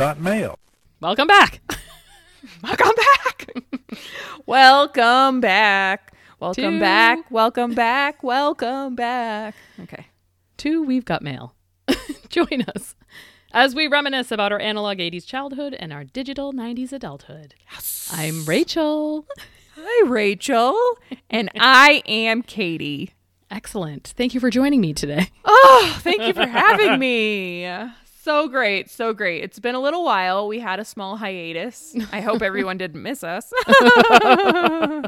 You've got mail. Welcome back. Welcome back. Welcome back. Welcome To- back. Welcome back. Welcome back. Okay. to We've Got Mail. Join us as we reminisce about our analog 80s childhood and our digital 90s adulthood. I'm Rachel. Hi, Rachel. And I am Katie. Excellent. Thank you for joining me today. Oh, thank you for having me. So great. So great. It's been a little while. We had a small hiatus. I hope everyone didn't miss us.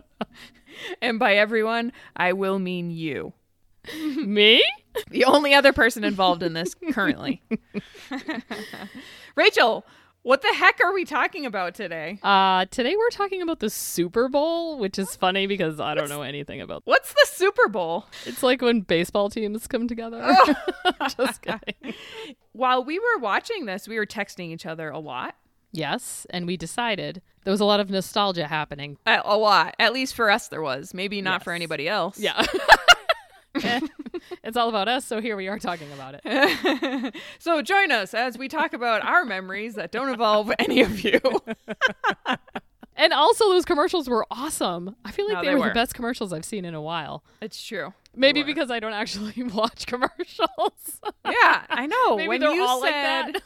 and by everyone, I will mean you. me? The only other person involved in this currently. Rachel, what the heck are we talking about today? Uh, today we're talking about the Super Bowl, which is funny because I don't know anything about What's the Super Bowl? It's like when baseball teams come together. Just kidding. While we were watching this, we were texting each other a lot. Yes, and we decided there was a lot of nostalgia happening. A, a lot. At least for us, there was. Maybe not for anybody else. Yeah. it's all about us, so here we are talking about it. so join us as we talk about our memories that don't involve any of you. And also, those commercials were awesome. I feel like No, they, they were, the best commercials I've seen in a while. it's true. Maybe because I don't actually watch commercials. Yeah, I know. Maybe when they're you all like said that.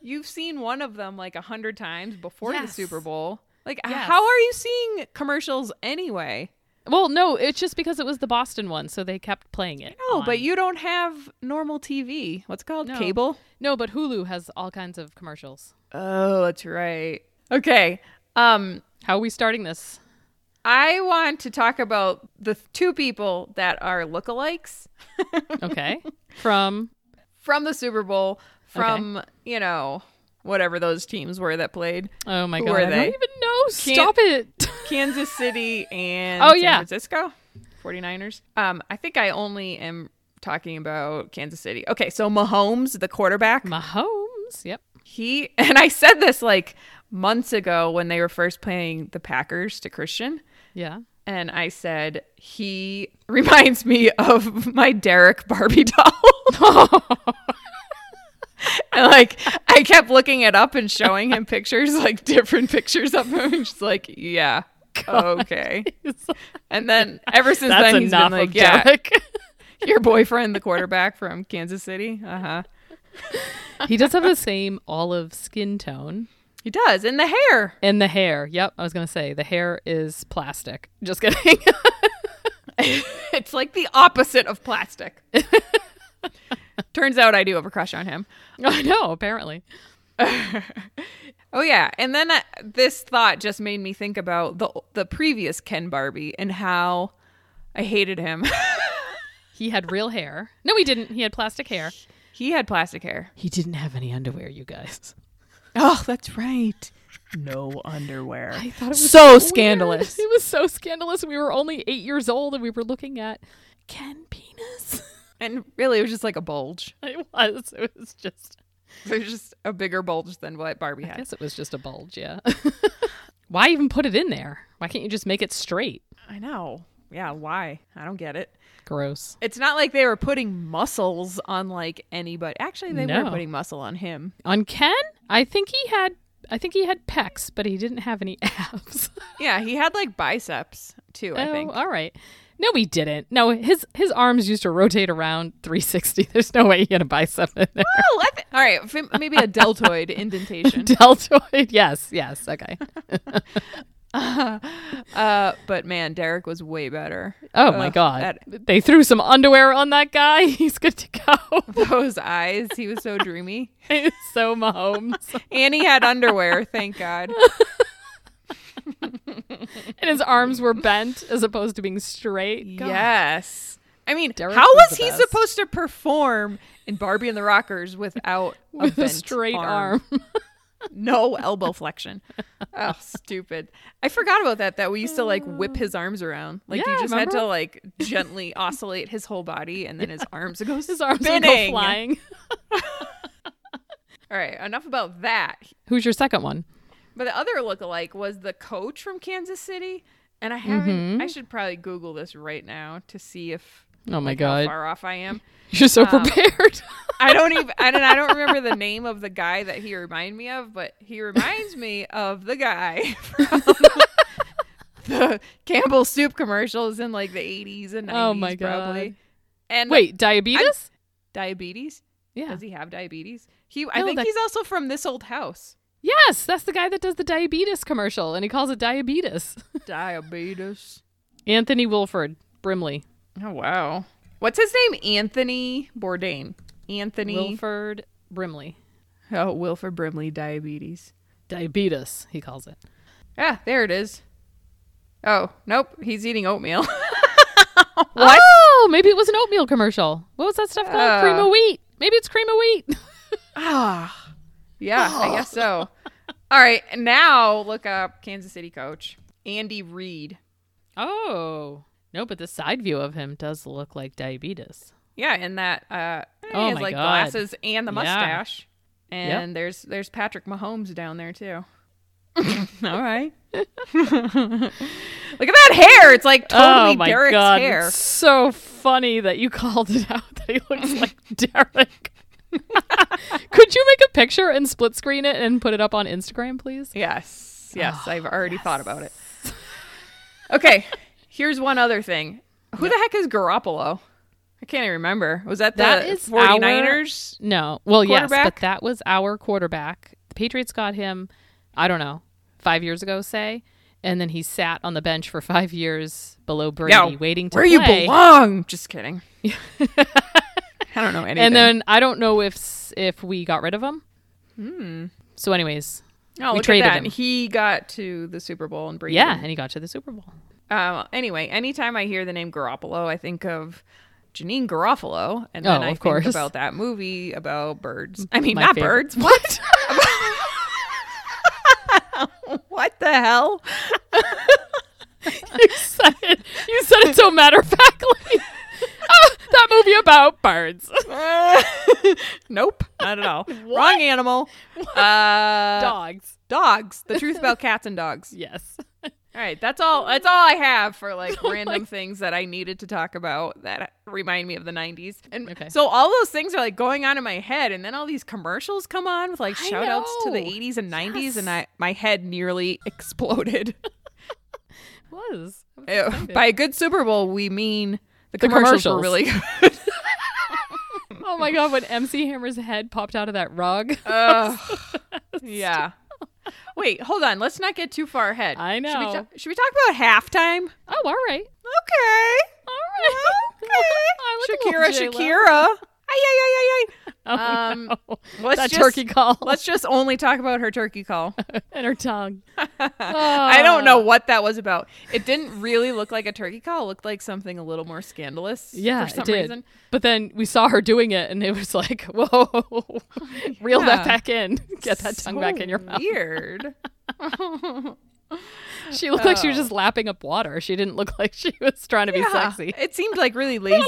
you've seen one of them like a hundred times before the Super Bowl, like Yes. how are you seeing commercials anyway? Well, no, it's just because it was the Boston one, so they kept playing it. No, but you don't have normal TV. What's it called No. cable? No, but Hulu has all kinds of commercials. Oh, that's right. Okay. Um, How are we starting this? I want to talk about the two people that are lookalikes Okay. From from the Super Bowl, from you know whatever those teams were that played, Oh my Who god. I don't even know. Stop it. Kansas City and Oh, San yeah. Francisco, 49ers. Um, I think I only am talking about Kansas City. Okay, so Mahomes, the quarterback, Mahomes. Yep. he and I said this like months ago when they were first playing the Packers to Christian. Yeah. and I said he reminds me of my Derek Barbie doll. And like I kept looking it up and showing him pictures, like different pictures of him, and just like, yeah, okay. And then ever since That's then, he's been like, yeah, your boyfriend, the quarterback from Kansas City. Uh huh. he does have the same olive skin tone. He does, and the hair. And the hair. Yep. I was going to say the hair is plastic. Just kidding. it's like the opposite of plastic. Turns out I do have a crush on him. I know, apparently. Oh yeah, and then uh, this thought just made me think about the the previous Ken Barbie and how I hated him. He had real hair. No, he didn't. He had plastic hair. he had plastic hair. He didn't have any underwear, you guys. Oh, that's right. No underwear. I thought it was so weird. scandalous. It was so scandalous. We were only eight years old and we were looking at Ken penis. And really, it was just like a bulge. It was. It was just. It was just a bigger bulge than what Barbie had. I guess it was just a bulge. Yeah. Why even put it in there? Why can't you just make it straight? I know. Yeah, why? I don't get it. Gross. It's not like they were putting muscles on like anybody. Actually, they were No. putting muscle on him. On Ken, I think he had. I think he had pecs, but he didn't have any abs. Yeah, he had like biceps too. I oh, think. all right. No, he didn't. No, his his arms used to rotate around 360. There's no way he had a bicep in there. Oh, I thi- all right. f- Maybe a deltoid indentation. Deltoid. Yes, yes. Okay. Uh, but man, Derek was way better. Oh my Ugh, god. that- they threw some underwear on that guy. He's good to go. those eyes, he was so dreamy. So Mahomes. And he had underwear, thank God. and his arms were bent as opposed to being straight. God. Yes. I mean, Derek how was was he best. supposed to perform in Barbie and the Rockers without a, With a bent straight arm. no elbow flexion? Oh, stupid. I forgot about that, that we used to like whip uh. his arms around. Like Yeah, you just had to like gently oscillate his whole body and then his arms would go His arms would go flying. All right, enough about that. Who's your second one? But the other lookalike was the coach from Kansas City. And I haven't, Mm-hmm. I should probably Google this right now to see if Oh my like how god. far off I am. You're so Um, prepared. I don't even I don't I don't remember the name of the guy that he reminded me of, but he reminds me of the guy from the Campbell soup commercials in like the 80s and 90s Oh my probably. God. And Wait, diabetes? diabetes? yeah. Does he have diabetes? He I No, think that- he's also from this old house. Yes, that's the guy that does the diabetes commercial and he calls it diabetes. Diabetes. Anthony Wilford Brimley. Oh wow. What's his name? Anthony Bourdain. Anthony Wilford Brimley. Oh, Wilford Brimley diabetes. Diabetes, he calls it. Yeah, there it is. Oh, nope, he's eating oatmeal. What? Oh, maybe it was an oatmeal commercial. What was that stuff called? Uh. cream of wheat. Maybe it's cream of wheat. Ah, yeah, I guess so. All right, now look up Kansas City coach Andy Reid. oh. No, but the side view of him does look like diabetes. Yeah, and that uh, he Oh has like God. glasses and the Yeah. mustache. And there's there's Patrick Mahomes down there too. All right. Look at that hair. It's like totally oh my Derek's god. hair. It's so funny that you called it out that he looks like Derek. Could you make a picture and split screen it and put it up on Instagram, please? Yes. Yes, Oh, I've ah, already thought about it. Okay, here's one other thing. Who the heck is Garoppolo? I can't even remember. Was that the That is 49ers? No. Well, yes, but that was our quarterback. The Patriots got him, I don't know, five years ago, say. And then he sat on the bench for five years below Brady, No, waiting to Where you belong. Just kidding. I don't know anything. and then I don't know if if we got rid of him. Hmm. So, anyways, oh, we look traded him. He got to the Super Bowl and Brady. yeah, and he got to the Super Bowl. Uh, anyway, anytime I hear the name Garoppolo, I think of Janeane Garofalo, and Oh, then I of course. think about that movie about birds. I mean, My not favorite. birds. What? what the hell? you said it. You said it so matter of factly. About birds. nope, not at all. Wrong animal. Uh, Dogs. dogs. The truth about cats and dogs. Yes. All right, that's all. That's all I have for like Oh random things that I needed to talk about that remind me of the '90s. And Okay. so all those things are like going on in my head, and then all these commercials come on with like I shout outs to the '80s and '90s, Yes. and I my head nearly exploded. Was. Was. By a good Super Bowl, we mean the, The commercials, were really good. Oh my god, when MC Hammer's head popped out of that rug. Ugh. yeah. Wait, hold on. Let's not get too far ahead. I Should we, know. ta- should we talk about halftime? Oh, all right. Okay. All right. A Shakira. Shakira. Ay, ay, ay, ay, ay. Oh, Um, no. let's that just- turkey call. Let's just only talk about her turkey call. and her tongue. I don't know what that was about. It didn't really look like a turkey call. It looked like something a little more scandalous. Yeah, for some it did. reason. But then we saw her doing it, and it was like, whoa, reel that back in, get that tongue back in your mouth. Weird. She looked like she was Oh. just lapping up water. She didn't look like she was trying to be sexy. it seemed like really lazy.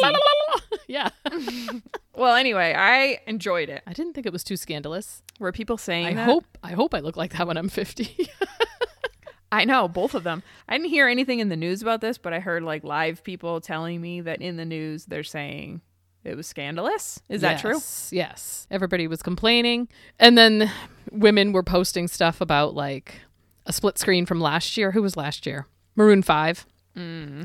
yeah. well, anyway, I enjoyed it. I didn't think it was too scandalous. Were people saying I that? hope I hope I look like that when I'm 50. I know both of them. I didn't hear anything in the news about this, but I heard like live people telling me that in the news they're saying it was scandalous. Is that true? Yes, Yes. Everybody was complaining. And then women were posting stuff about like a split screen from last year. Who was last year? Maroon 5.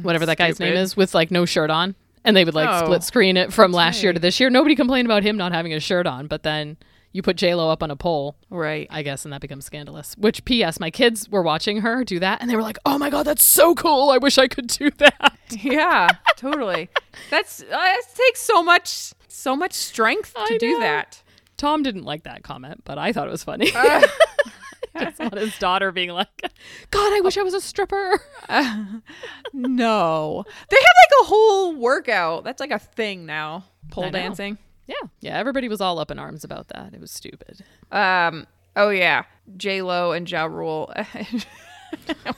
whatever that guy's name is, with like no shirt on. And they would like Oh, split screen it from last year to this year. Nobody complained about him not having a shirt on, but then you put J Lo up on a pole, Right. I guess, and that becomes scandalous. Which, P.S. My kids were watching her do that, and they were like, "Oh my god, that's so cool! I wish I could do that." Yeah, totally. That's uh, it takes so much so much strength to do that. Tom didn't like that comment, but I thought it was funny. Uh, Just on his daughter being like, "God, I wish I was a stripper." no. They have like a whole workout. That's like a thing now. Pole dancing. Yeah, yeah. Everybody was all up in arms about that. It was stupid. Um oh yeah. J Lo and Ja Rule.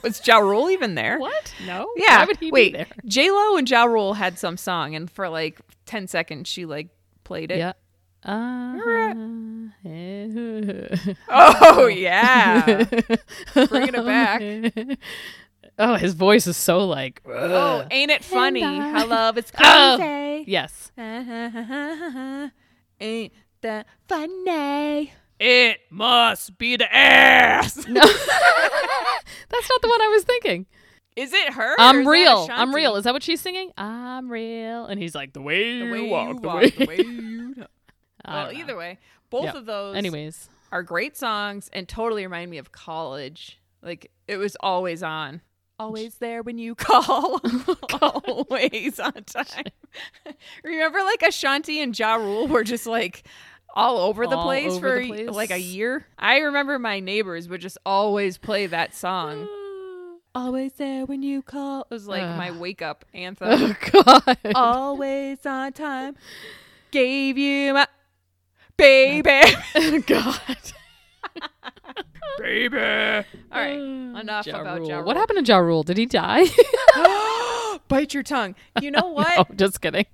Was Ja Rule even there? What? No. Yeah. Why would he Wait. be there? J Lo and Ja Rule had some song and for like ten seconds she like played it. Yeah. Uh, Oh yeah. Bringing it back. Oh, his voice is so like. Oh, ain't it funny I- how love is Oh. crazy? Yes. Ain't that funny? It must be the ass. No, That's not the one I was thinking. Is it her? I'm real. I'm real. Is that what she's singing? I'm real. And he's like, the way, The you way you walk, the walk, way. the way you talk. I Well, either way, both Yep. of those Anyways. are great songs and totally remind me of college. Like it was always on. Always there when you call. always on time. Remember like Ashanti and Ja Rule were just like all over the All place over for the place. like a year. I remember my neighbors would just always play that song. Always there when you call. It was like my wake up anthem. Oh, God. always on time. Gave you my baby. God. baby. All right, enough Ja about Rule. Ja What happened to Ja Rule? Did he die? Bite your tongue. You know what? no, just kidding.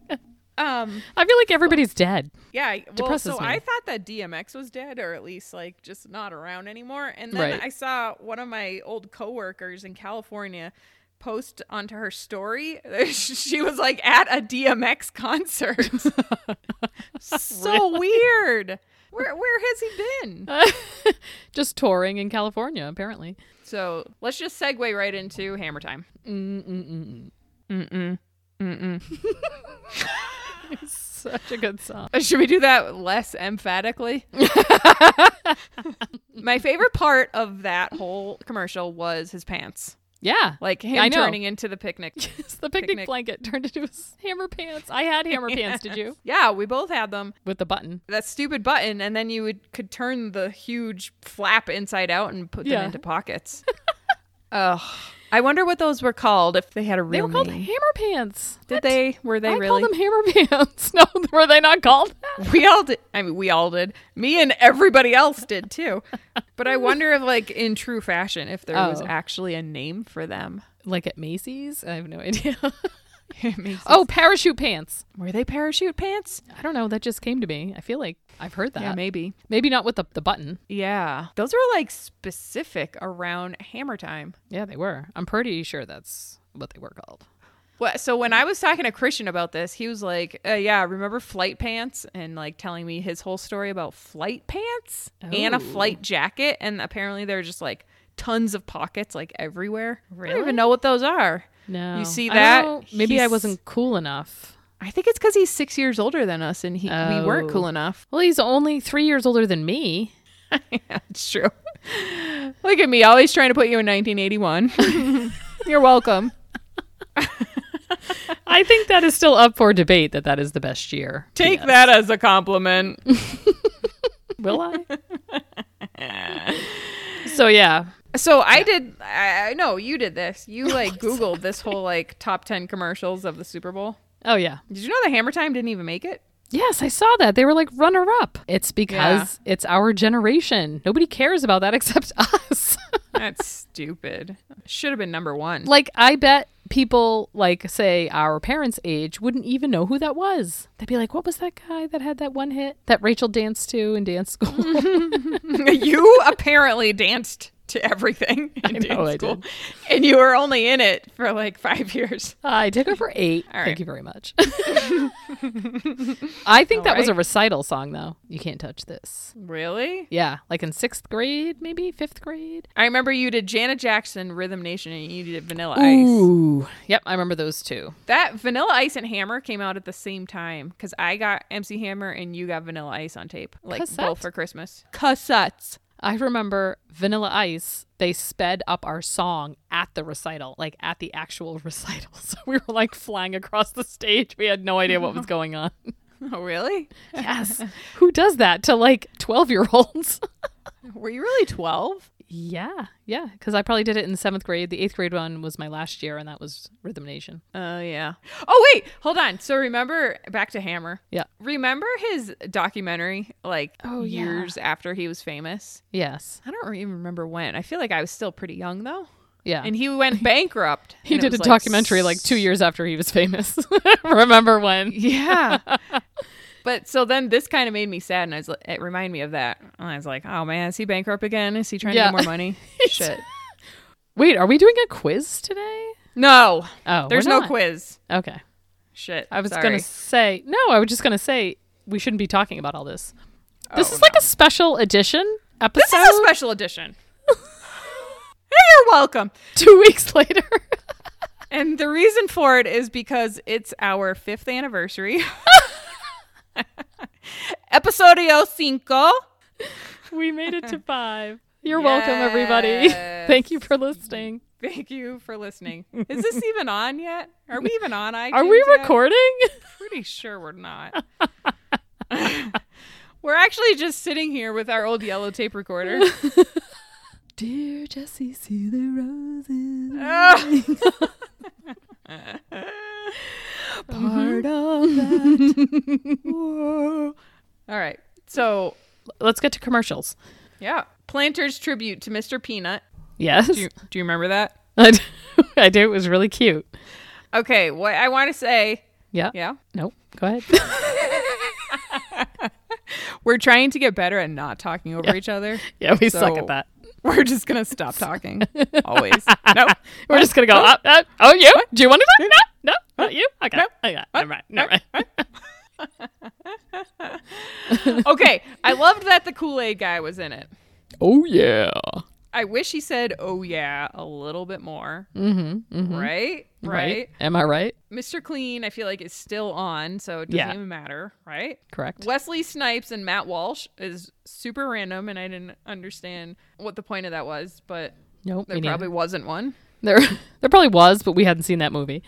Um, I feel like everybody's dead. yeah. Well, Depresses so me. I thought that DMX was dead, or at least like just not around anymore. And then Right. I saw one of my old coworkers in California post onto her story. she was like at a DMX concert. so weird. Where where has he been? just touring in California, apparently. So let's just segue right into Hammer Time. Mm-mm-mm. Mm-mm. Mm-mm. Such a good song. Uh, should we do that less emphatically? My favorite part of that whole commercial was his pants. Yeah. Like him I know. turning into the picnic. It's the picnic, Picnic. blanket turned into his hammer pants. I had hammer pants, did you? Yeah, we both had them. With the button. That stupid button, and then you would could turn the huge flap inside out and put Yeah. them into pockets. Ugh. I wonder what those were called if they had a real They were called name. hammer pants. Did they? Were they I really? called them hammer pants. No, were they not called that? We all did. I mean, we all did. Me and everybody else did too. But I wonder if, like, in true fashion, if there was Oh. actually a name for them. Like at Macy's? I have no idea. Oh, parachute pants. were they parachute pants? I don't know. That just came to me. I feel like I've heard that. Yeah, maybe. Maybe not with the, the button. Yeah, those were like specific around Hammer Time. Yeah, they were. I'm pretty sure that's what they were called. Well, so when I was talking to Christian about this, he was like, uh, "Yeah, remember flight pants?" and like telling me his whole story about flight pants and a Oh. flight jacket, and apparently they're just like tons of pockets like everywhere. I don't even know what those are. No. You see that? know. Maybe I wasn't cool enough. I think it's because he's six years older than us, and he we weren't Oh. cool enough. Well, he's only three years older than me. yeah, it's true. Look at me, always trying to put you in 1981. You're welcome. I think that is still up for debate that that is the best year. Take Yes. that as a compliment. Will I? so yeah, So I did. I know you did this. You like Googled this whole like top ten commercials of the Super Bowl. oh yeah, Did you know the Hammer Time didn't even make it? yes, I saw that. They were like runner up. It's because it's our generation. Nobody cares about that except us. That's stupid. Should have been number one. like I bet people like say our parents' age wouldn't even know who that was. They'd be like, "What was that guy that had that one hit that Rachel danced to in dance school?" you apparently danced to everything in know dance I school, did. and you were only in it for like five years. Uh, I took it for eight. All right. Thank you very much. I think All that was a recital song, though. You can't touch this. Really? Yeah, like in sixth grade, maybe fifth grade. I remember you did Janet Jackson, Rhythm Nation, and you did Vanilla Ice. Ooh, yep, I remember those two. That Vanilla Ice and Hammer came out at the same time because I got MC Hammer and you got Vanilla Ice on tape, like Cassette? both for Christmas. Cassettes. I remember Vanilla Ice. They sped up our song at the recital, like at the actual recital. So we were like flying across the stage. We had no idea what was going on. Oh, really? Yes, who does that to like twelve year olds? Were you really 12? Yeah, yeah, because I probably did it in seventh grade. The eighth grade one was my last year, and that was Rhythm Nation. Oh, yeah. Oh, wait. Hold on. So remember, back to Hammer. Yeah. Remember his documentary, like Oh, yeah. years after he was famous? Yes. I don't even remember when. I feel like I was still pretty young, though. Yeah. And he went bankrupt. he did a like, documentary like two years after he was famous. remember when? Yeah. but so then this kind of made me sad, and I was, it reminded me of that. And I was like, oh man, is he bankrupt again? Is he trying Yeah. to get more money? Shit. Wait, are we doing a quiz today? No, Oh, there's no quiz. Okay. Shit. I was sorry. gonna say no. I was just gonna say we shouldn't be talking about all this. Oh, this Oh, is like a special edition episode. This is a special edition. hey, you're welcome. Two weeks later. And the reason for it is because it's our fifth anniversary. Episodio cinco. we made it to five. You're welcome, everybody. Thank you for listening. Thank you for listening. Is this even on yet? Are we even on iTunes? Are we recording? Pretty sure we're not. we're actually just sitting here with our old yellow tape recorder. Dear Jesse, see the roses. Mm-hmm. Part of that. All right. So, Let's get to commercials. yeah. Planter's tribute to Mr. Peanut. Yes. Do you, do you remember that? I do. I do. It was really cute. Okay. What I want to say, Yeah. yeah. Nope. Go ahead. We're trying to get better at not talking over each other. yeah, we suck at that. We're just going to stop talking. Always. No. We're just gonna go up. up. Uh, uh, oh, you? Do you want to talk? No, no, not you. Okay. No. Okay. Never mind. Never mind. Okay. I loved that the Kool Aid guy was in it. Oh yeah. I wish he said, oh, yeah, a little bit more. Mm-hmm. mm-hmm. Right? Right? Am I right? Mr. Clean, I feel like, is still on, so it doesn't Yeah. even matter, right? Correct. Wesley Snipes and Matt Walsh is super random, and I didn't understand what the point of that was, but Nope. there me neither. probably wasn't one. there. There probably was, but we hadn't seen that movie.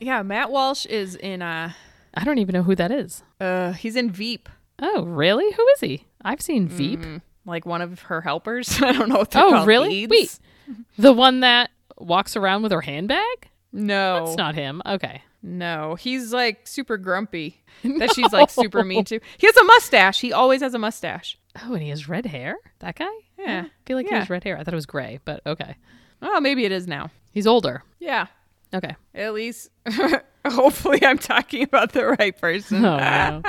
Yeah, Matt Walsh is in uh I don't even know who that is. uh he's in Veep, Oh, really? Who is he? I've seen Veep. like one of her helpers. I don't know what they're Oh, really? leads. Wait. The one that walks around with her handbag? No, It's not him. Okay. no, he's like super grumpy. That she's like super mean to. He has a mustache. He always has a mustache. Oh, and he has red hair. That guy? Yeah. I feel like he has red hair. I thought it was gray, but okay. Oh, maybe it is now. He's older. Yeah, Okay. at least. Hopefully, I'm talking about the right person. Oh, no.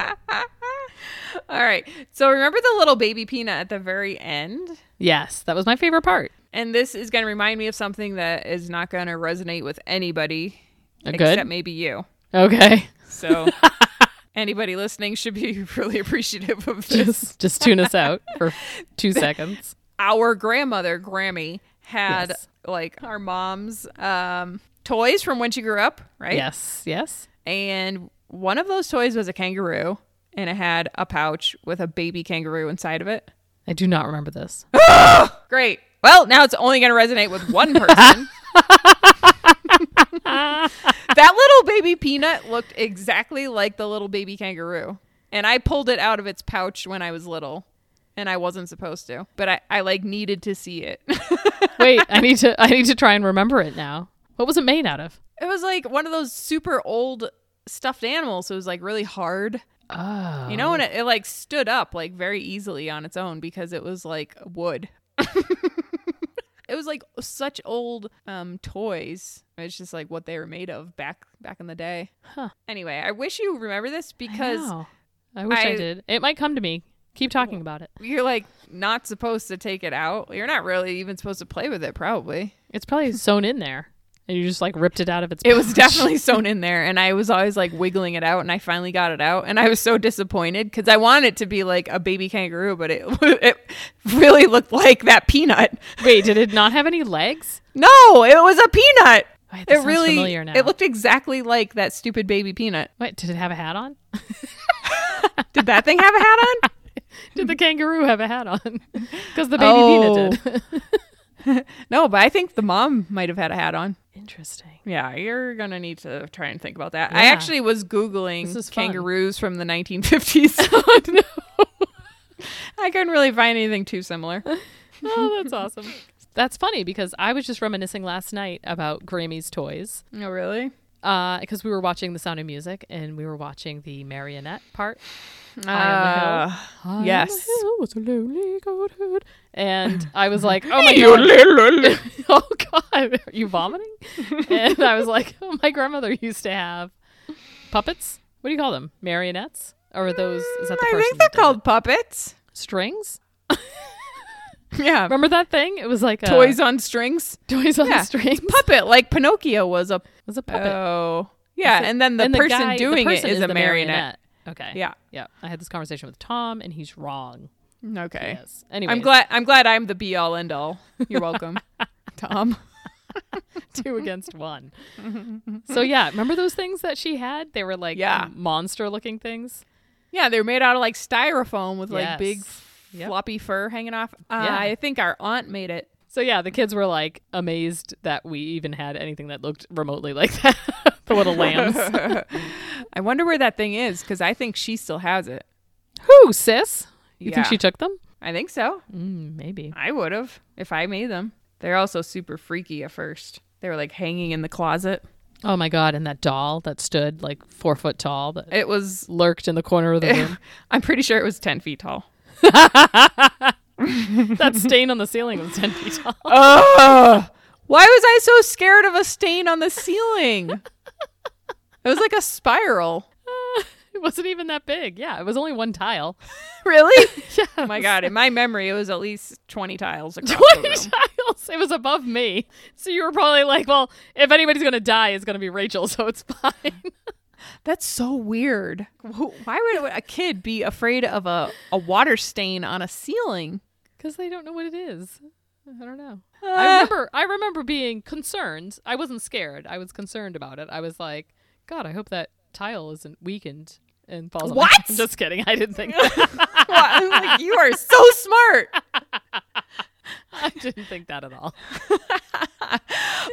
All right. So remember the little baby peanut at the very end? yes, that was my favorite part. And this is going to remind me of something that is not going to resonate with anybody Uh, except Good. maybe you. Okay. So anybody listening should be really appreciative of this. Just just tune us out for two seconds. Our grandmother, Grammy, had Yes. like our mom's um, toys from when she grew up, right? Yes. Yes. And one of those toys was a kangaroo, and it had a pouch with a baby kangaroo inside of it. I do not remember this. Great. Well, now it's only going to resonate with one person. that little baby peanut looked exactly like the little baby kangaroo. And I pulled it out of its pouch when I was little. And I wasn't supposed to. But I, I like needed to see it. Wait, I need to I need to try and remember it now. What was it made out of? it was like one of those super old stuffed animals. So it was like really hard. Oh. You know, and it, it like stood up like very easily on its own because it was like wood. it was like such old um toys. It's just like what they were made of back back in the day. Huh. Anyway, I wish you remember this because I, I wish I, I- did. It might come to me. Keep talking about it. you're like not supposed to take it out. You're not really even supposed to play with it probably. It's probably sewn in there. And you just like ripped it out of its It was definitely sewn in there and I was always like wiggling it out and I finally got it out and I was so disappointed cuz I wanted it to be like a baby kangaroo but it it really looked like that peanut. Wait, did it not have any legs? No, it was a peanut. Wait, It really familiar now. it looked exactly like that stupid baby peanut. Wait, did it have a hat on? Did that thing have a hat on? Did the kangaroo have a hat on? Because the baby Oh. peanut did. No, but I think the mom might have had a hat on. Interesting. Yeah, you're gonna need to try and think about that. I actually was googling kangaroos from the 1950s. Oh no. I couldn't really find anything too similar. Oh, that's awesome. That's funny because I was just reminiscing last night about Grammy's toys. Oh, really? Uh, because we were watching The Sound of Music and we were watching the marionette part. The ah, yes. hill was a lonely. And I was like, oh my god. oh god, are you vomiting? and I was like, oh, my grandmother used to have puppets. What do you call them? Marionettes? Or are those? Is that the I think they're did it? called puppets. strings. Yeah. Remember that thing? It was like a, Toys on strings. toys on Yeah. strings. Puppet, like Pinocchio was a was a puppet. Oh. Yeah, and then the And person guy- the doing person it is, a the marionette. Okay. Yeah. Yeah. I had this conversation with Tom, and he's wrong. Okay. Yes. Anyway, I'm glad I'm glad I'm the be all end all. You're welcome. Tom. two against one. so yeah, remember those things that she had? They were like Yeah. monster-looking things. Yeah, they're made out of like styrofoam with like big Yep. floppy fur hanging off. Uh, Yeah. I think our aunt made it. So yeah, the kids were like amazed that we even had anything that looked remotely like that. the little lambs. I wonder where that thing is because I think she still has it. Who, sis? You think she took them? I think so. Mm, maybe. I would have if I made them. They're also super freaky at first. They were like hanging in the closet. Oh my god! And that doll that stood like four foot tall that It was. lurked in the corner of the room. I'm pretty sure it was ten feet tall. that stain on the ceiling was ten feet tall. Ugh. Why was I so scared of a stain on the ceiling? It was like a spiral. it wasn't even that big. Yeah, it was only one tile. Really? Yeah. Oh my god! In my memory, it was at least twenty tiles Twenty tiles. It was above me. So you were probably like, well, if anybody's gonna die, it's gonna be Rachel, so it's fine. That's so weird. Why would a kid be afraid of a, a water stain on a ceiling? Because they don't know what it is. I don't know. Uh, I remember I remember being concerned. I wasn't scared. I was concerned about it. I was like, God, I hope that tile isn't weakened and falls on What? I'm just kidding. I didn't think that. Like, you are so smart. I didn't think that at all.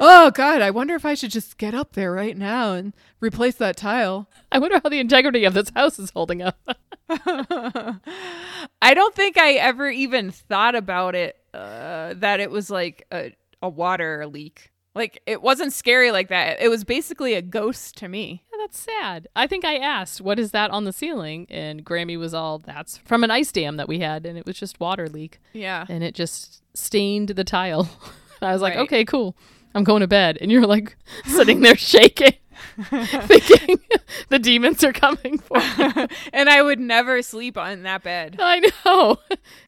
Oh god, I wonder if I should just get up there right now and replace that tile. I wonder how the integrity of this house is holding up. I don't think I ever even thought about it uh, that it was like a, a water leak. Like it wasn't scary like that. It was basically a ghost to me. Yeah, that's sad. I think I asked, "What is that on the ceiling?" And Grammy was all, "That's from an ice dam that we had, and it was just water leak, Yeah. and it just stained the tile." I was like, Right. "Okay, cool. I'm going to bed." And you're like sitting there shaking, thinking the demons are coming for me. and I would never sleep on that bed. I know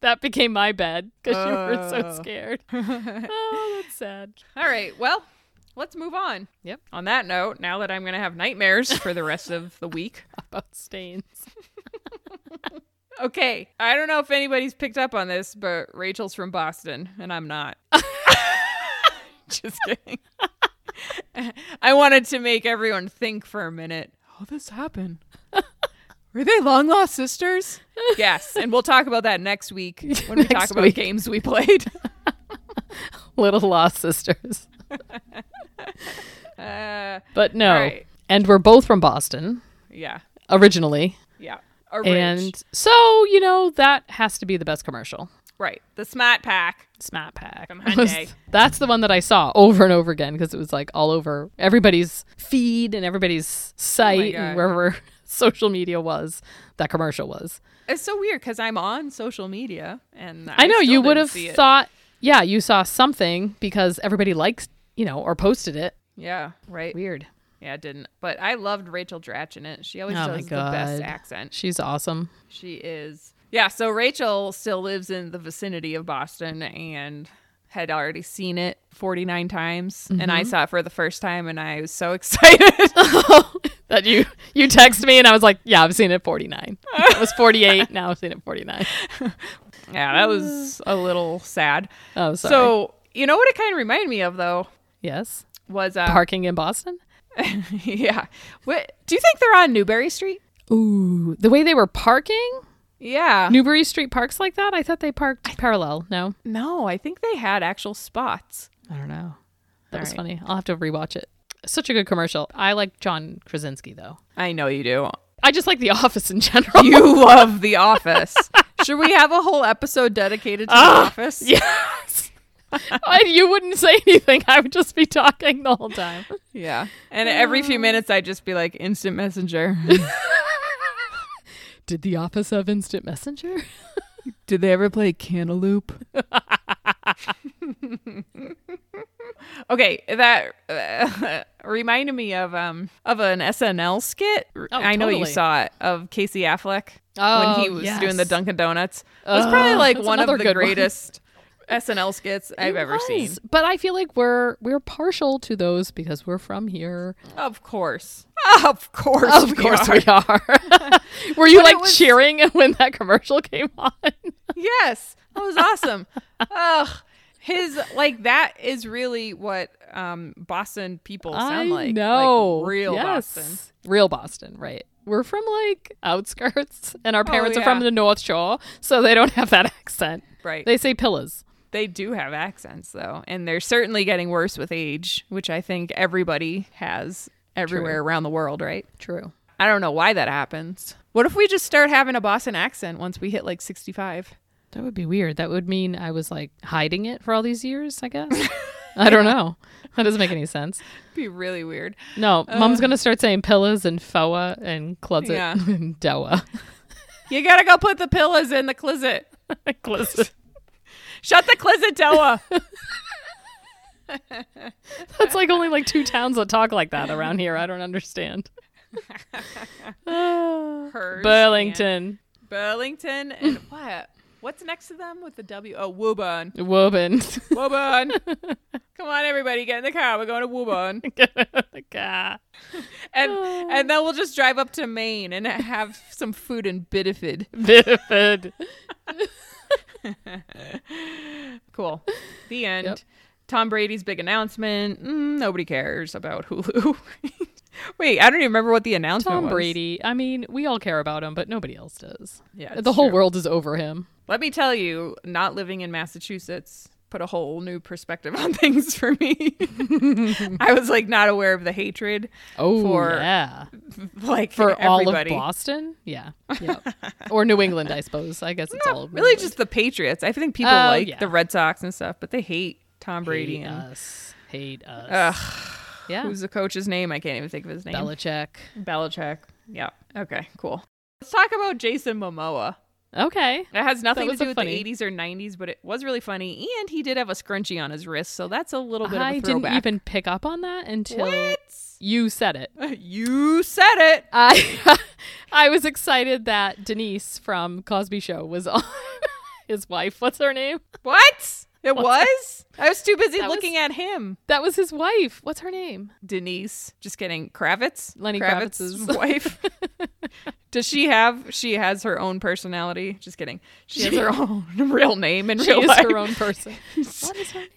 that became my bed because you were so Oh. scared. oh, that's sad. All right, well, let's move on. Yep. On that note, now that I'm going to have nightmares for the rest of the week. About stains. Okay, I don't know if anybody's picked up on this, but Rachel's from Boston, and I'm not. Just kidding. I wanted to make everyone think for a minute. How this happened? Were they long lost sisters? yes, and we'll talk about that next week when we talk about week. games we played. Little lost sisters. Uh, But no. Right. And we're both from Boston yeah, originally. yeah. And so, you know, that has to be the best commercial. right, the Smart Pack. Smart Pack. From Hyundai. That's the one that I saw over and over again because it was like all over everybody's feed and everybody's site God. and wherever social media was, that commercial was. It's so weird because I'm on social media, and I, I, know you would have thought, yeah, you saw something because everybody likes, you know, or posted it. Yeah, right. Weird. Yeah, it didn't. But I loved Rachel Dratch in it. She always Oh does the best accent. She's awesome. She is. Yeah, so Rachel still lives in the vicinity of Boston and had already seen it 49 times. And Mm-hmm. I saw it for the first time and I was so excited. that you you text me and I was like, yeah, I've seen it 49. It was 48. now I've seen it 49. yeah, that was a little sad. Oh, sorry. So, you know what it kind of reminded me of though? yes, Was uh parking in Boston. yeah. What do you think they're on Newbury Street? Ooh, the way they were parking Yeah. Newbury Street parks like that. I thought they parked parallel. No, no, I think they had actual spots. I don't know. That All was right. funny. I'll have to rewatch it. Such a good commercial. I like John Krasinski though. I know you do. I just like The Office in general. You love The Office. Should we have a whole episode dedicated to The ah, Office? yes. I, you wouldn't say anything. I would just be talking the whole time. Yeah. And every few minutes, I'd just be like, instant messenger. Did The Office have instant messenger? Did they ever play Cantaloupe? okay, that uh, reminded me of um of an SNL skit. I know you saw it of Casey Affleck Oh, when he was yes. doing the Dunkin' Donuts. It was probably Oh, like that's one of the greatest SNL skits I've It ever seen. But I feel like we're we're partial to those because we're from here. Of course. Of course. Of course we are. Were you like was- cheering when that commercial came on? Yes. That was awesome. Ugh. His like that is really what um Boston people sound I like. No. Like real Yes. Boston. Real Boston, right. We're from like outskirts and our parents are Oh, yeah. from the North Shore, so they don't have that accent. Right. They say pillas. They do have accents though, and they're certainly getting worse with age, which I think everybody has everywhere around the world, right? True. I don't know why that happens. What if we just start having a Boston accent once we hit like 65? That would be weird. That would mean I was like hiding it for all these years, I guess. I don't know. That doesn't make any sense. Be really weird. No, uh, mom's going to start saying pillas and foa and closet Yeah. and doa. You gotta go put the pillows in the closet. Closet. Shut the closet door. That's like only like two towns that talk like that around here. I don't understand. Burlington. and Burlington and what? What's next to them with the W? Oh, Woburn. Woburn. Woburn. Come on, everybody, get in the car. We're going to Woburn. get in the car. And and then we'll just drive up to Maine and have some food in Biddeford. Vivid. Cool. The end. Yep. Tom Brady's big announcement. Mm, nobody cares about Hulu. Wait, I don't even remember what the announcement was. Tom was. Brady. I mean, we all care about him, but nobody else does. Yeah, the whole true. world is over him. Let me tell you, not living in Massachusetts put a whole new perspective on things for me. I was like not aware of the hatred Oh, For yeah. like For all of. Boston? Yeah. yeah. or New England, I suppose. I guess it's all Really just the Patriots. I think people Oh, like yeah. the Red Sox and stuff, but they hate Tom Brady hate and us. Hate us. Ugh. yeah. who's the coach's name? I can't even think of his name. Belichick. Belichick. Yeah. Okay, cool. Let's talk about Jason Momoa. Okay. It has nothing to do with funny- the 80s or 90s, but it was really funny. And he did have a scrunchie on his wrist, so that's a little bit I of a didn't even pick up on that until What? you said it. You said it. I I was excited that Denise from Cosby Show was on his wife. What's her name? What? It was? I was too busy That was- looking at him. That was his wife. What's her name? Denise. Just kidding. Kravitz? Lenny Kravitz's Kravitz's- wife. Does she have she has her own personality? Just kidding. She has her own real name in She real is life. her own person. what is her name?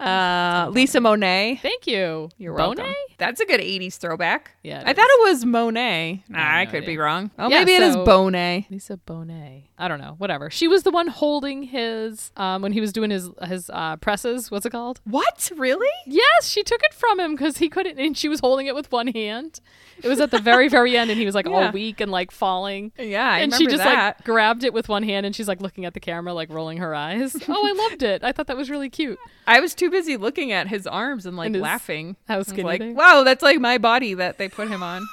Uh, Lisa Monet. Thank you. You're Bonet? That's a good 80s throwback. Yeah, I is. thought it was Monet. Nah, I no could be wrong. Oh, Yeah, maybe it is so- Bonet. Lisa Bonet. I don't know. Whatever. She was the one holding his um when he was doing his his uh presses. What's it called? What? Really? Yes, she took it from him because he couldn't, and she was holding it with one hand. It was at the very, very end, and he was like Yeah. all weak and like falling. Yeah, I and remember she just that. like grabbed it with one hand, and she's like looking at the camera, like rolling her eyes. oh, I loved it. I thought that was really cute. I was too busy looking at his arms and like And laughing. I was like, wow, that's like my body that they put him on.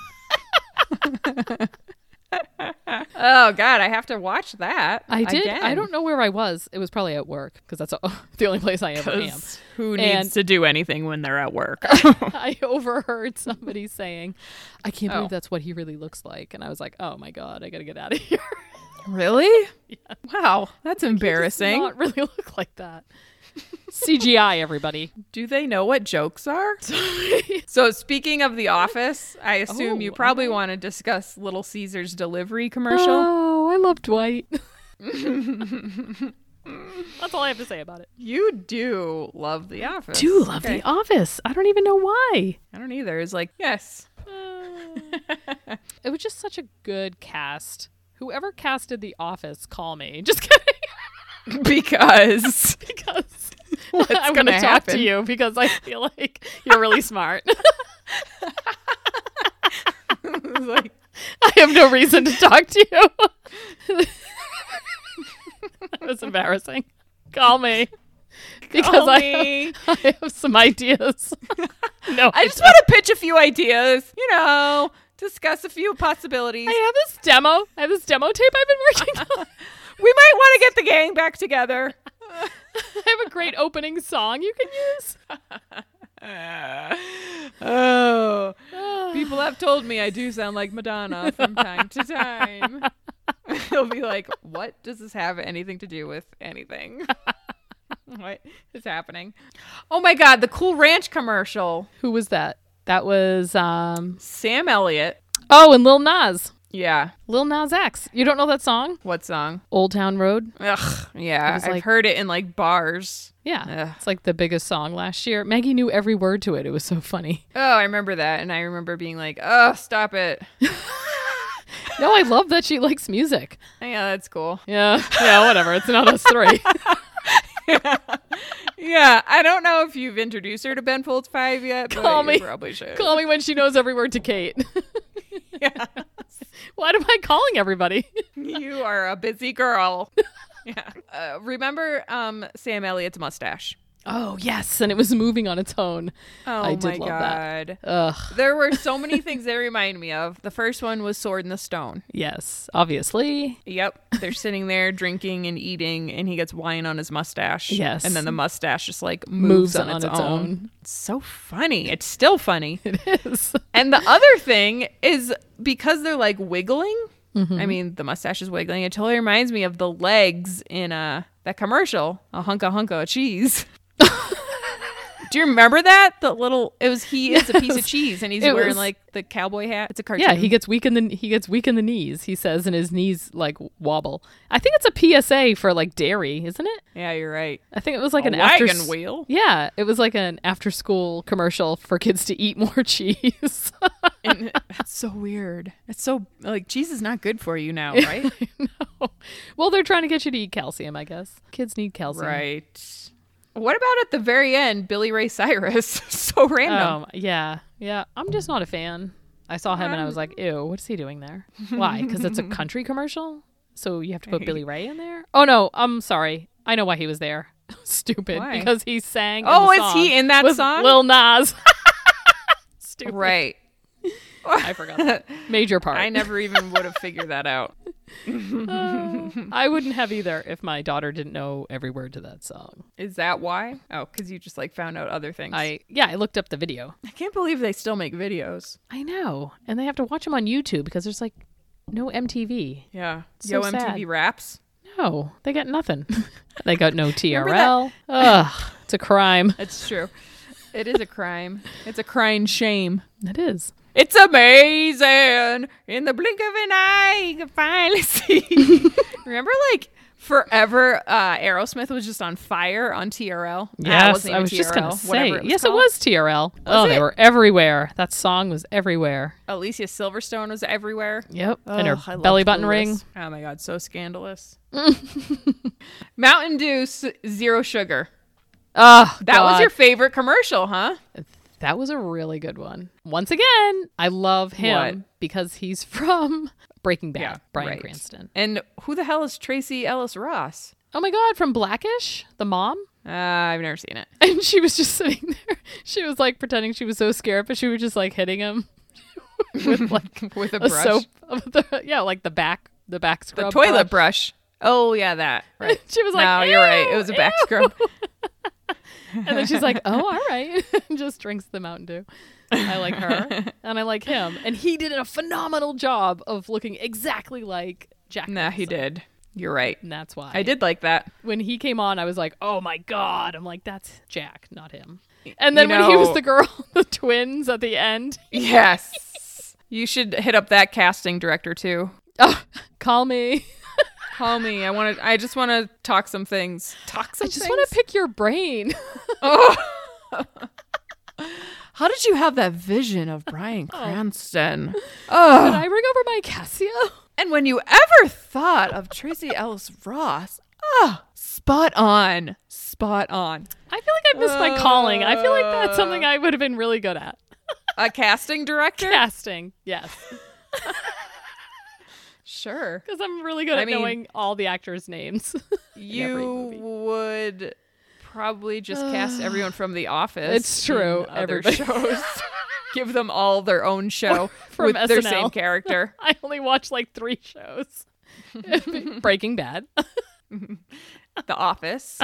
oh God, I have to watch that. I did. again. I don't know where I was. It was probably at work because that's the only place I ever am. Who needs And- to do anything when they're at work? I overheard somebody saying, "I can't Oh. believe that's what he really looks like," and I was like, "Oh my god, I gotta get out of here." really? Wow, that's embarrassing. Not really look like that. CGI, everybody. Do they know what jokes are? so speaking of The Office, I assume Oh, you probably want to discuss Little Caesars delivery commercial. Oh, I love Dwight. That's all I have to say about it. You do love The Office. I Do love Okay. The Office. I don't even know why. I don't either. It's like, yes. Uh. it was just such a good cast. Whoever casted The Office, call me. Just kidding. because because What's I'm gonna going to talk to happen? you because I feel like you're really smart. like I have no reason to talk to you. that was embarrassing. Call me. Because Call I, me. I have some ideas. no, I just want to pitch a few ideas, you know, discuss a few possibilities. I have this demo. I have this demo tape I've been working on. We might want to get the gang back together. I have a great opening song you can use. oh, people have told me I do sound like Madonna from time to time. They'll be like, "What does this have anything to do with anything?" what is happening? Oh my god, the Cool Ranch commercial. Who was that? That was um Sam Elliott. oh, and Lil Nas. Yeah. Lil Nas X. You don't know that song? What song? Old Town Road. Ugh. Yeah. I've like- heard it in like bars. Yeah, Ugh. it's like the biggest song last year. Maggie knew every word to it. It was so funny. Oh, I remember that. And I remember being like, oh, stop it. No, I love that she likes music. yeah, that's cool. Yeah, yeah, whatever. It's not us three. Yeah. I don't know if you've introduced her to Ben Folds 5 yet, but Call me. probably should. Call me when she knows every word to Kate. Yeah. Why am I calling everybody? you are a busy girl. yeah. Uh, remember um, Sam Elliott's mustache? Oh yes, and it was moving on its own. Oh I did my love that. god. Ugh. There were so many things that remind me of. The first one was Sword in the Stone. Yes, obviously. Yep. They're sitting there drinking and eating, and he gets wine on his mustache. Yes. And then the mustache just like moves, on, its, own. It's so funny. It's still funny. It is. and the other thing is because they're like wiggling. Mm-hmm. I mean, the mustache is wiggling. It totally reminds me of the legs in a that commercial, a hunka hunka of cheese. Do you remember that? The little it was he is a piece of cheese and he's It wearing was- like the cowboy hat. It's a cartoon. Yeah, he gets weak in the he gets weak in the knees. He says, and his knees like wobble. I think it's a PSA for like dairy, isn't it? Yeah, you're right. I think it was like A an after wagon wheel. Yeah, it was like an after school commercial for kids to eat more cheese. And that's so weird. It's so like cheese is not good for you now, right? no. Well, they're trying to get you to eat calcium, I guess. Kids need calcium. right. What about at the very end, Billy Ray Cyrus? so random. Um, yeah, yeah. I'm just not a fan. I saw him and I was like, ew, what's he doing there? Why? Because it's a country commercial? So you have to put Billy Ray in there? Oh, no. I'm sorry. I know why he was there. Stupid. Why? Because he sang. in Oh, is he in that song? Lil Nas. Stupid. right. I forgot that. Major part. I never even would have figured that out. I wouldn't have either if my daughter didn't know every word to that song. Is that why? Oh, because you just like found out other things. I yeah, I looked up the video. I can't believe they still make videos. I know, and they have to watch them on YouTube because there's like no MTV. Yeah. So Yo. MTV Raps. No, they got nothing. they got no TRL. Ugh, it's a crime. It's true. it is a crime. It's a crying shame. It is. It's amazing. In the blink of an eye, you can finally see. Remember, like forever, uh, Aerosmith was just on fire on TRL. Yes, I was just gonna say. it was yes, it was TRL. oh, they were everywhere. That song was everywhere. Alicia Silverstone was everywhere. Yep, and her I belly button Clueless. ring. Oh my god, so scandalous. Mountain Dew zero sugar. Oh, That was your favorite commercial, huh? That was a really good one. Once again, I love him What? because he's from Breaking Bad. Yeah, Bryan right. Cranston. And who the hell is Tracee Ellis Ross? Oh my God, from Blackish, the mom. Uh, I've never seen it. And she was just sitting there. She was like pretending she was so scared, but she was just like hitting him with like With a a brush. soap. The, yeah, like the back, the back scrub. The toilet brush. brush. Oh yeah, that. Right. She was like, no, you're right. It was a back ew." scrub. And then she's like, "Oh, all right," just drinks the Mountain Dew. I like her, and I like him, and he did a phenomenal job of looking exactly like Jack. nah, he did. You're right. And that's why I did like that. When he came on, I was like, "Oh my god!" I'm like, "That's Jack, not him." And then You when he was the girl, the twins at the end, Yes. you should hit up that casting director too. oh, call me. Call me. I want to. I just want to talk some things. Talk some things? I just want to pick your brain. Oh. How did you have that vision of Bryan oh. Cranston? Did Oh. I bring over my Casio? And when you ever thought of Tracee Ellis Ross, oh, spot on. Spot on. I feel like I missed my calling. I feel like that's something uh. I would have been really good at. A casting director? Casting, yes, Sure. because I'm really good I at mean- knowing all the actors' names. You would probably just cast everyone from The Office. It's true, Other everybody. shows. Give them all their own show From with their same character. I only watch like three shows. Breaking Bad. The Office.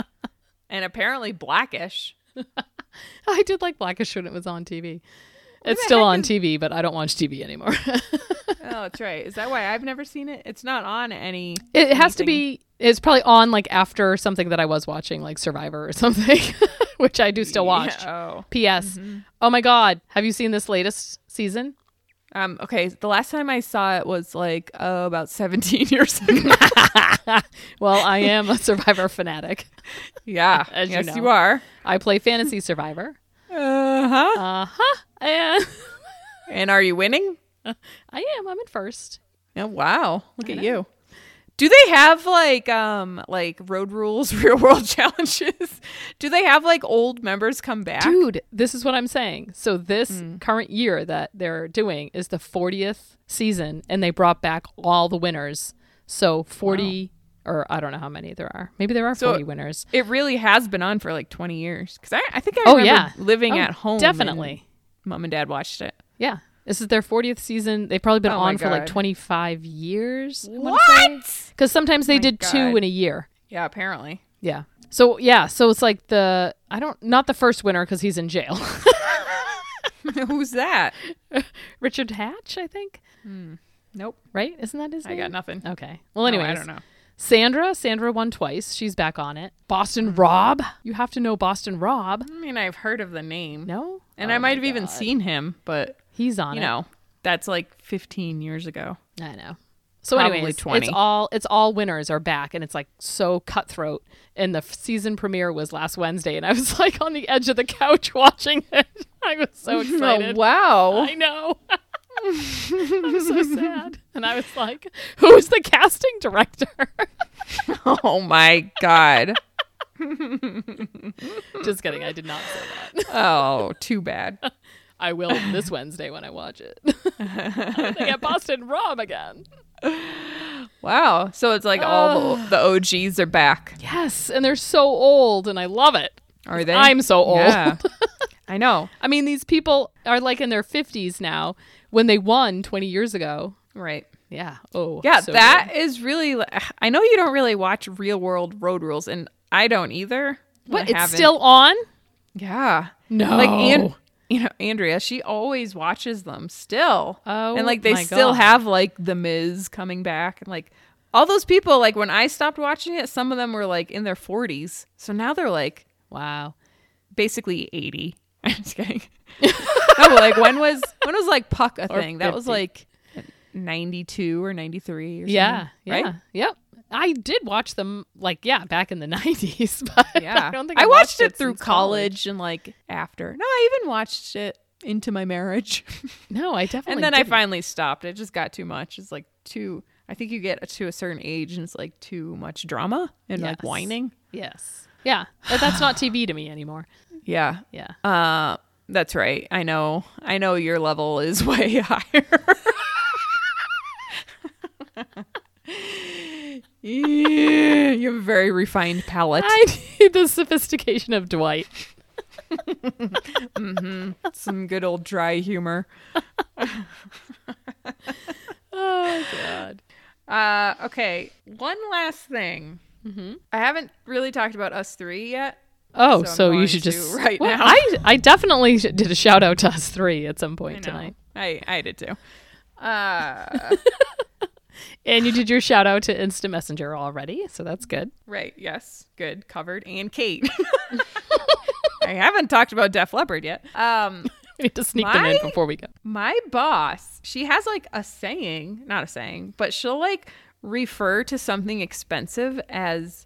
and apparently Blackish. I did like Blackish when it was on TV. It's still on TV, but I don't watch TV anymore. Oh, that's right. Is that why I've never seen it? It's not on any. It has to be. It's probably on like after something that I was watching, like Survivor or something, which I do still watch. Yeah, oh. P.S. Oh my God, have you seen this latest season? Um. Okay. The last time I saw it was like oh, about 17 years ago. Well, I am a Survivor fanatic. yeah. As you yes, know. you are. I play Fantasy Survivor. Uh huh. Uh huh. And And are you winning? I am. I'm in first. Oh wow! Look at you. Do they have like um like road rules, real world challenges? Do they have like old members come back? Dude, this is what I'm saying. So this Hmm. current year that they're doing is the 40th season, and they brought back all the winners. So 40, or I don't know how many there are. Maybe there are So- 40 winners. It really has been on for like 20 years. Because I, I think I Oh, remember yeah. living Oh, at home. Definitely. and Mom and dad watched it. Yeah. This is their 40th season. They've probably been Oh on for like 25 years. What? Because sometimes they did two in a year. Yeah, apparently. Yeah. So, yeah. So it's like the, I don't, not the first winner because he's in jail. Who's that? Richard Hatch, I think. Hmm. Nope. Right? Isn't that his I got nothing. Okay. Oh, well, No. I don't know. Sandra, Sandra won twice. She's back on it. Boston Rob. You have to know Boston Rob. I mean, I've heard of the name. No? And Oh I might have even seen him, but He's on you it. know, that's like 15 years ago. I know. So Probably anyways, 20. it's all it's all winners are back and it's like so cutthroat. And the f- season premiere was last Wednesday and I was like on the edge of the couch watching it. I was so excited. Oh, wow. I know. I'm so sad. And I was like, who's the casting director? oh my god. Just kidding. I did not say that. Oh, too bad. I will this Wednesday when I watch it. they get Boston Rob again. Wow. So it's like all the, the OGs are back. Yes, and they're so old, and I love it. Are they? I'm so old. Yeah. I know. I mean, these people are like in their 50s now when they won 20 years ago. Right. Yeah. Oh, Yeah, so that good. is really. I know you don't really watch real world road rules, and I don't either. What? It's still on? Yeah. No. Like and you know Andrea, she always watches them still. Oh and like oh they my still God. have like the Miz coming back, and like all those people. Like when I stopped watching it, some of them were like in their forties, so now they're like Wow. basically eighty. I'm just kidding. no, like when was when was like Puck a thing? That was like ninety two or ninety three. or Yeah. something, Yeah. right? Yep. I did watch them like yeah back in the 90s, but Yeah, I don't think I I've watched it through since college and like after. No, I even watched it into my marriage. No, I definitely. and then I didn't. finally stopped. It just got too much. It's like too. I think you get to a certain age and it's like too much drama and like whining. yes, yeah, that's not TV to me anymore. Yeah. Yeah. Uh, that's right. I know. I know your level is way higher. yeah, you have a very refined palate. I need the sophistication of Dwight. Some good old dry humor. Oh God. Uh, okay. One last thing. I haven't really talked about us three yet. Oh, So so, you should just right Well, now. I I definitely did a shout out to us three at some point know. tonight, I I did too. Uh, and you did your shout out to Instant Messenger already, so that's good. right. Yes. Good. Covered. And Kate. I haven't talked about Def Leppard yet. Um, We need to sneak them in before we go. my boss, she has like a saying, not a saying, but she'll like refer to something expensive as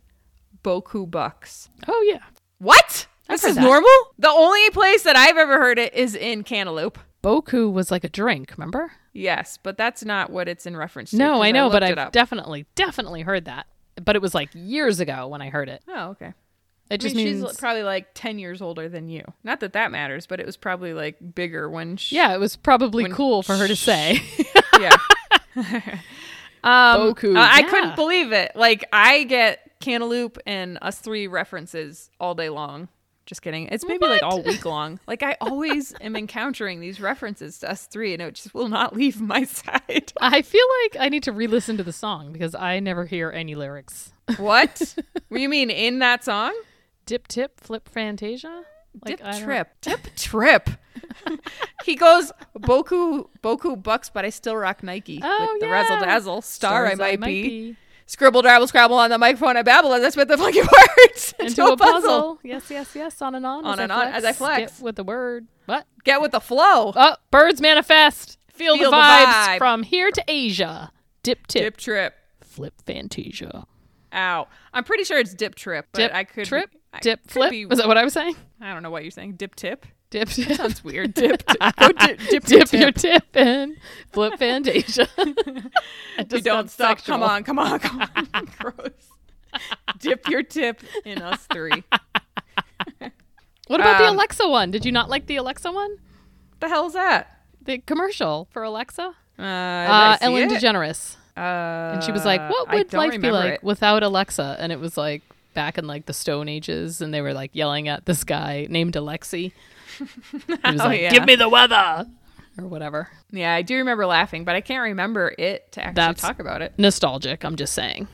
boku bucks. Oh yeah, What? I've This is that. normal? The only place that I've ever heard it is in Cantaloop. Boku was like a drink. Remember? Yes, but that's not what it's in reference to. No, I know, but I've definitely definitely heard that. But it was like years ago when I heard it. Oh, okay. It I just mean, means she's probably like 10 years older than you. Not that that matters, but it was probably like bigger when she. yeah, it was probably cool for her to say. Yeah. um, Boku, uh, I couldn't believe it. Like, I get Cantaloop and Us Three references all day long. Just kidding. It's maybe like all week long. Like, I always am encountering these references to Us Three, and it just will not leave my side. I feel like I need to re-listen to the song because I never hear any lyrics. what? what do you mean in that song? Dip tip flip fantasia. Like, Dip trip. Dip trip. he goes Boku Boku Bucks, but I still rock Nike Oh, with the razzle dazzle star. I Stars might, be. Scribble, drabble, scrabble on the microphone. I babble as I spit the funky words Into a puzzle. Yes, yes, yes. On and on. On as and I on as I flex. Get with the word. What? Get with the flow. Oh, birds manifest. Feel, Feel the the vibes vibe. from here to Asia. Dip tip. Dip trip. Flip Fantasia. Ow. I'm pretty sure it's dip trip, but Dip I could trip. I Dip flip. be- Was that what I was saying? I don't know what you're saying. Dip tip. Dip tip. Sounds weird. Dip. dip. Go dip, dip, your Dip your tip. tip in. Flip Fantasia. Just don't stop. sexual. Come on, come on, come on. Gross. Dip your tip in us three. What about the Um, Alexa one? Did you not like the Alexa one? the hell's that? The commercial for Alexa? Uh, Uh, Ellen DeGeneres. DeGeneres. Uh, And she was like, "What would life be like it. without Alexa?" And it was like back in like the Stone Ages, and they were like yelling at this guy named Alexi. He was Oh, like, yeah. "Give me the weather," or whatever. Yeah, I do remember laughing, but I can't remember it to actually That's- talk about it. Nostalgic. I'm just saying.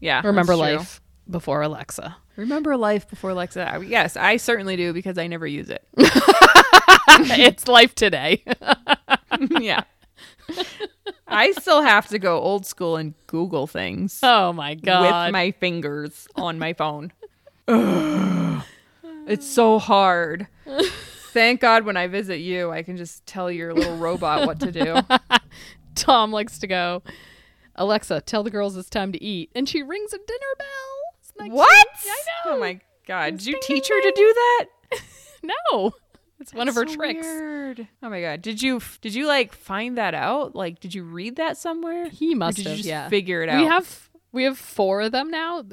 Yeah, Remember that's true. life before Alexa. Remember life before Alexa. Yes, I certainly do because I never use it. it's life today. yeah. I still have to go old school and Google things oh my god. with my fingers on my phone. It's so hard. Thank God when I visit you, I can just tell your little robot what to do. Tom likes to go. Alexa, tell the girls it's time to eat, and she rings a dinner bell. Cute? what? I know. Oh my God. Did you teach her to do that? No, it's one of her So tricks. weird. Oh my god! Did you did you like find that out? Like, did you read that somewhere? He must did have. you just yeah, figure it out? We have we have four of them now.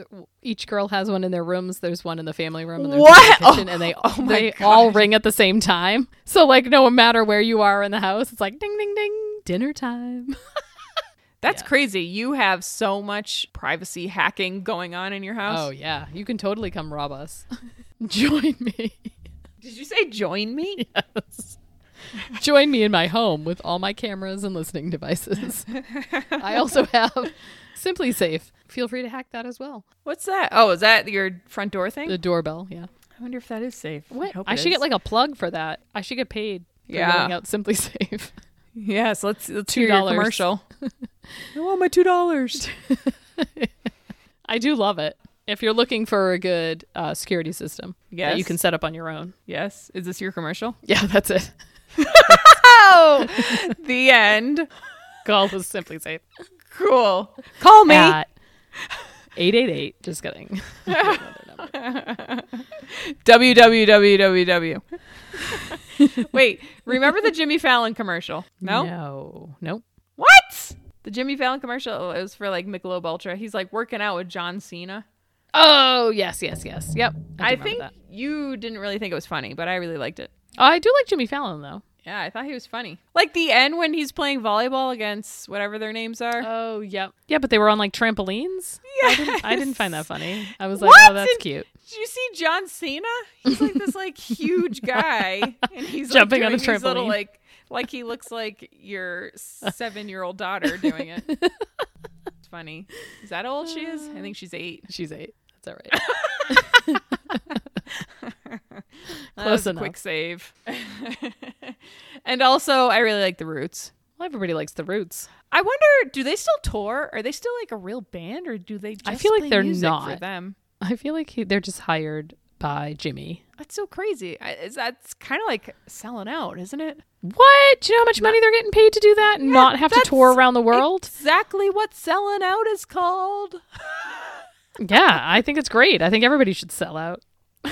Each girl has one in their rooms. There's one in the family room, and there's one in the kitchen, and they Oh they all ring at the same time. So like, no matter where you are in the house, it's like ding ding ding, dinner time. That's Yeah. crazy. You have so much privacy hacking going on in your house. Oh yeah, you can totally come rob us. Join me. Did you say join me? Yes. Join me in my home with all my cameras and listening devices. I also have SimpliSafe. Feel free to hack that as well. What's that? Oh, is that your front door thing? The doorbell, yeah. I wonder if that is safe. What? hope I should is. get like a plug for that. I should get paid for Yeah. out SimpliSafe. yes. Let's let's Two hear your dollars. commercial. I want my two dollars. I do love it. If you're looking for a good uh, security system that you can set up on your own. Yes. Is this your commercial? Yeah, that's it. Oh, the end. Call us SimpliSafe. Cool. Call me. At 888. Just kidding. www. Wait, remember the Jimmy Fallon commercial? No? No. Nope. What? The Jimmy Fallon commercial oh, it was for like Michelob Ultra. He's like working out with John Cena. Oh, yes, yes, yes. Yep. I, I, think that. you didn't really think it was funny, but I really liked it. Oh, I do like Jimmy Fallon though. Yeah, I thought he was funny. Like the end when he's playing volleyball against whatever their names are. Oh, yep. Yeah, but they were on like trampolines. I didn't, I didn't find that funny. I was like, oh, What? oh, that's And- cute. Did you see John Cena? He's like this like huge guy, and he's Jumping like, on a these little, like like he looks like your seven year old daughter doing it. It's funny. Is that how old she is? I think she's eight. She's eight. That's all right. That Close enough. quick save. and also, I really like the Roots. Well, everybody likes the Roots. I wonder, do they still tour? Are they still like a real band, or do they? Just I feel like play they're music for not. them. I feel like he, they're just hired by Jimmy. That's so crazy. I, is that's kind of like selling out, isn't it? What? Do you know how much money they're getting paid to do that and not have to tour around the world? Exactly what selling out is called. Yeah, I think it's great. I think everybody should sell out.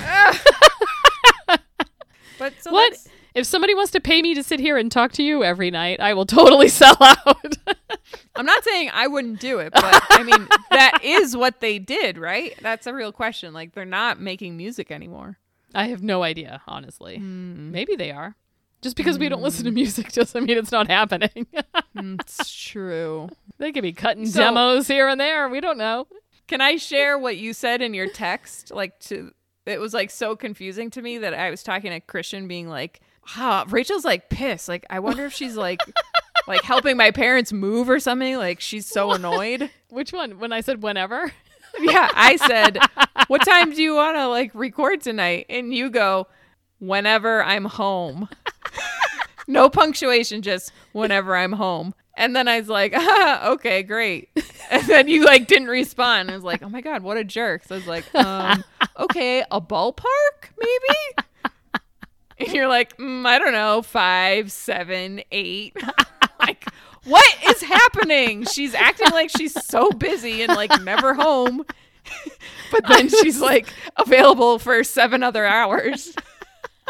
But so what? that's- If somebody wants to pay me to sit here and talk to you every night, I will totally sell out. I'm not saying I wouldn't do it, but I mean that is what they did, right? That's a real question. Like they're not making music anymore. I have no idea, honestly. Hmm. Maybe they are. Just because we don't listen to music doesn't mean it's not happening. It's true. they could be cutting So- demos here and there. We don't know. Can I share what you said in your text? Like to it was like so confusing to me that I was talking to Christian being like, "Wow, Rachel's like pissed. Like I wonder if she's like like helping my parents move or something. Like she's so annoyed." Which one? When I said whenever? Yeah, I said, "What time do you want to like record tonight?" And you go, "Whenever I'm home." no punctuation, just whenever I'm home. And then I was like, ah, okay, great. And then you like didn't respond. I was like, oh my god, what a jerk. So I was like, um, okay, a ballpark maybe. And you're like, mm, I don't know, five, seven, eight. like, what is happening? She's acting like she's so busy and like never home. but then she's like available for seven other hours.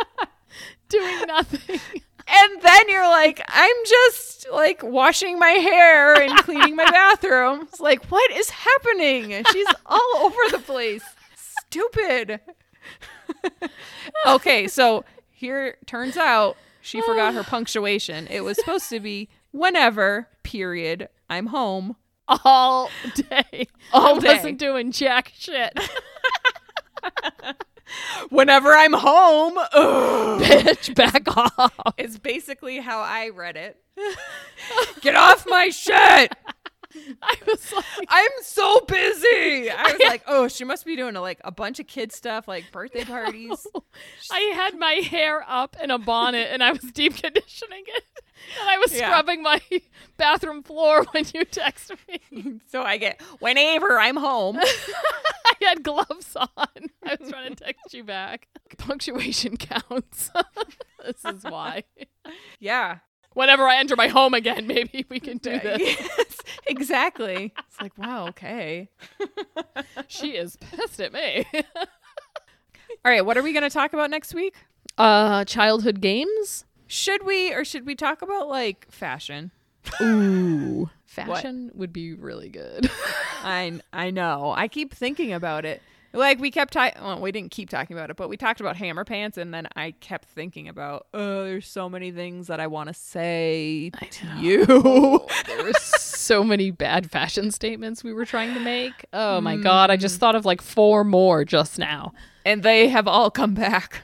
Doing nothing. And then you're like, I'm just like washing my hair and cleaning my bathroom. It's like, what is happening? She's all over the place. Stupid. okay, so here turns out she forgot her punctuation. It was supposed to be whenever, period, I'm home. All day. All I day. wasn't doing jack shit. Whenever I'm home. Ugh. Bitch, back off. Is basically how I read it. Get off my shit. I was like, I'm so busy. I was like, oh, she must be doing like a bunch of kid stuff, like birthday parties. I had my hair up in a bonnet and I was deep conditioning it. And I was Yeah. scrubbing my bathroom floor when you texted me. So I get whenever I'm home. I had gloves on. I was trying to text you back. Punctuation counts. this is why. Yeah. Whenever I enter my home again, maybe we can do this. Yes, exactly. It's like, wow, okay. She is pissed at me. All right, what are we going to talk about next week? Uh, childhood games. Should we or should we talk about like fashion? Ooh, fashion would be really good. I I know. I keep thinking about it. Like we kept talking. Well, we didn't keep talking about it, but we talked about hammer pants, and then I kept thinking about, oh, there's so many things that I want to say to you. there were so many bad fashion statements we were trying to make. Oh my mm. god, I just thought of like four more just now. and they have all come back.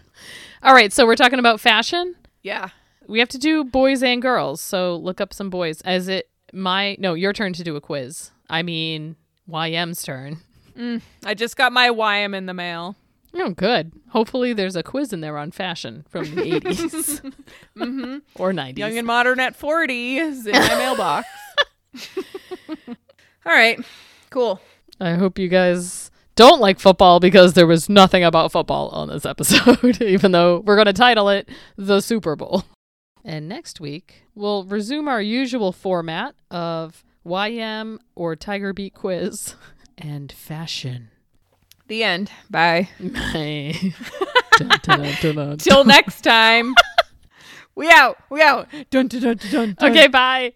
All right, so we're talking about fashion. Yeah. We have to do boys and girls. So look up some boys. As it my no, your turn to do a quiz. I mean, YM's turn. Mm, I just got my YM in the mail. Oh, good. Hopefully, there's a quiz in there on fashion from the 80s mm-hmm. or 90s. Young and modern at 40 is in my mailbox. all right. Cool. I hope you guys don't like football because there was nothing about football on this episode, even though we're going to title it The Super Bowl. And next week, we'll resume our usual format of YM or Tiger Beat quiz and fashion. The end. Bye. Bye. Till next time. we out. We out. Dun, dun, dun, dun, dun. Okay, bye.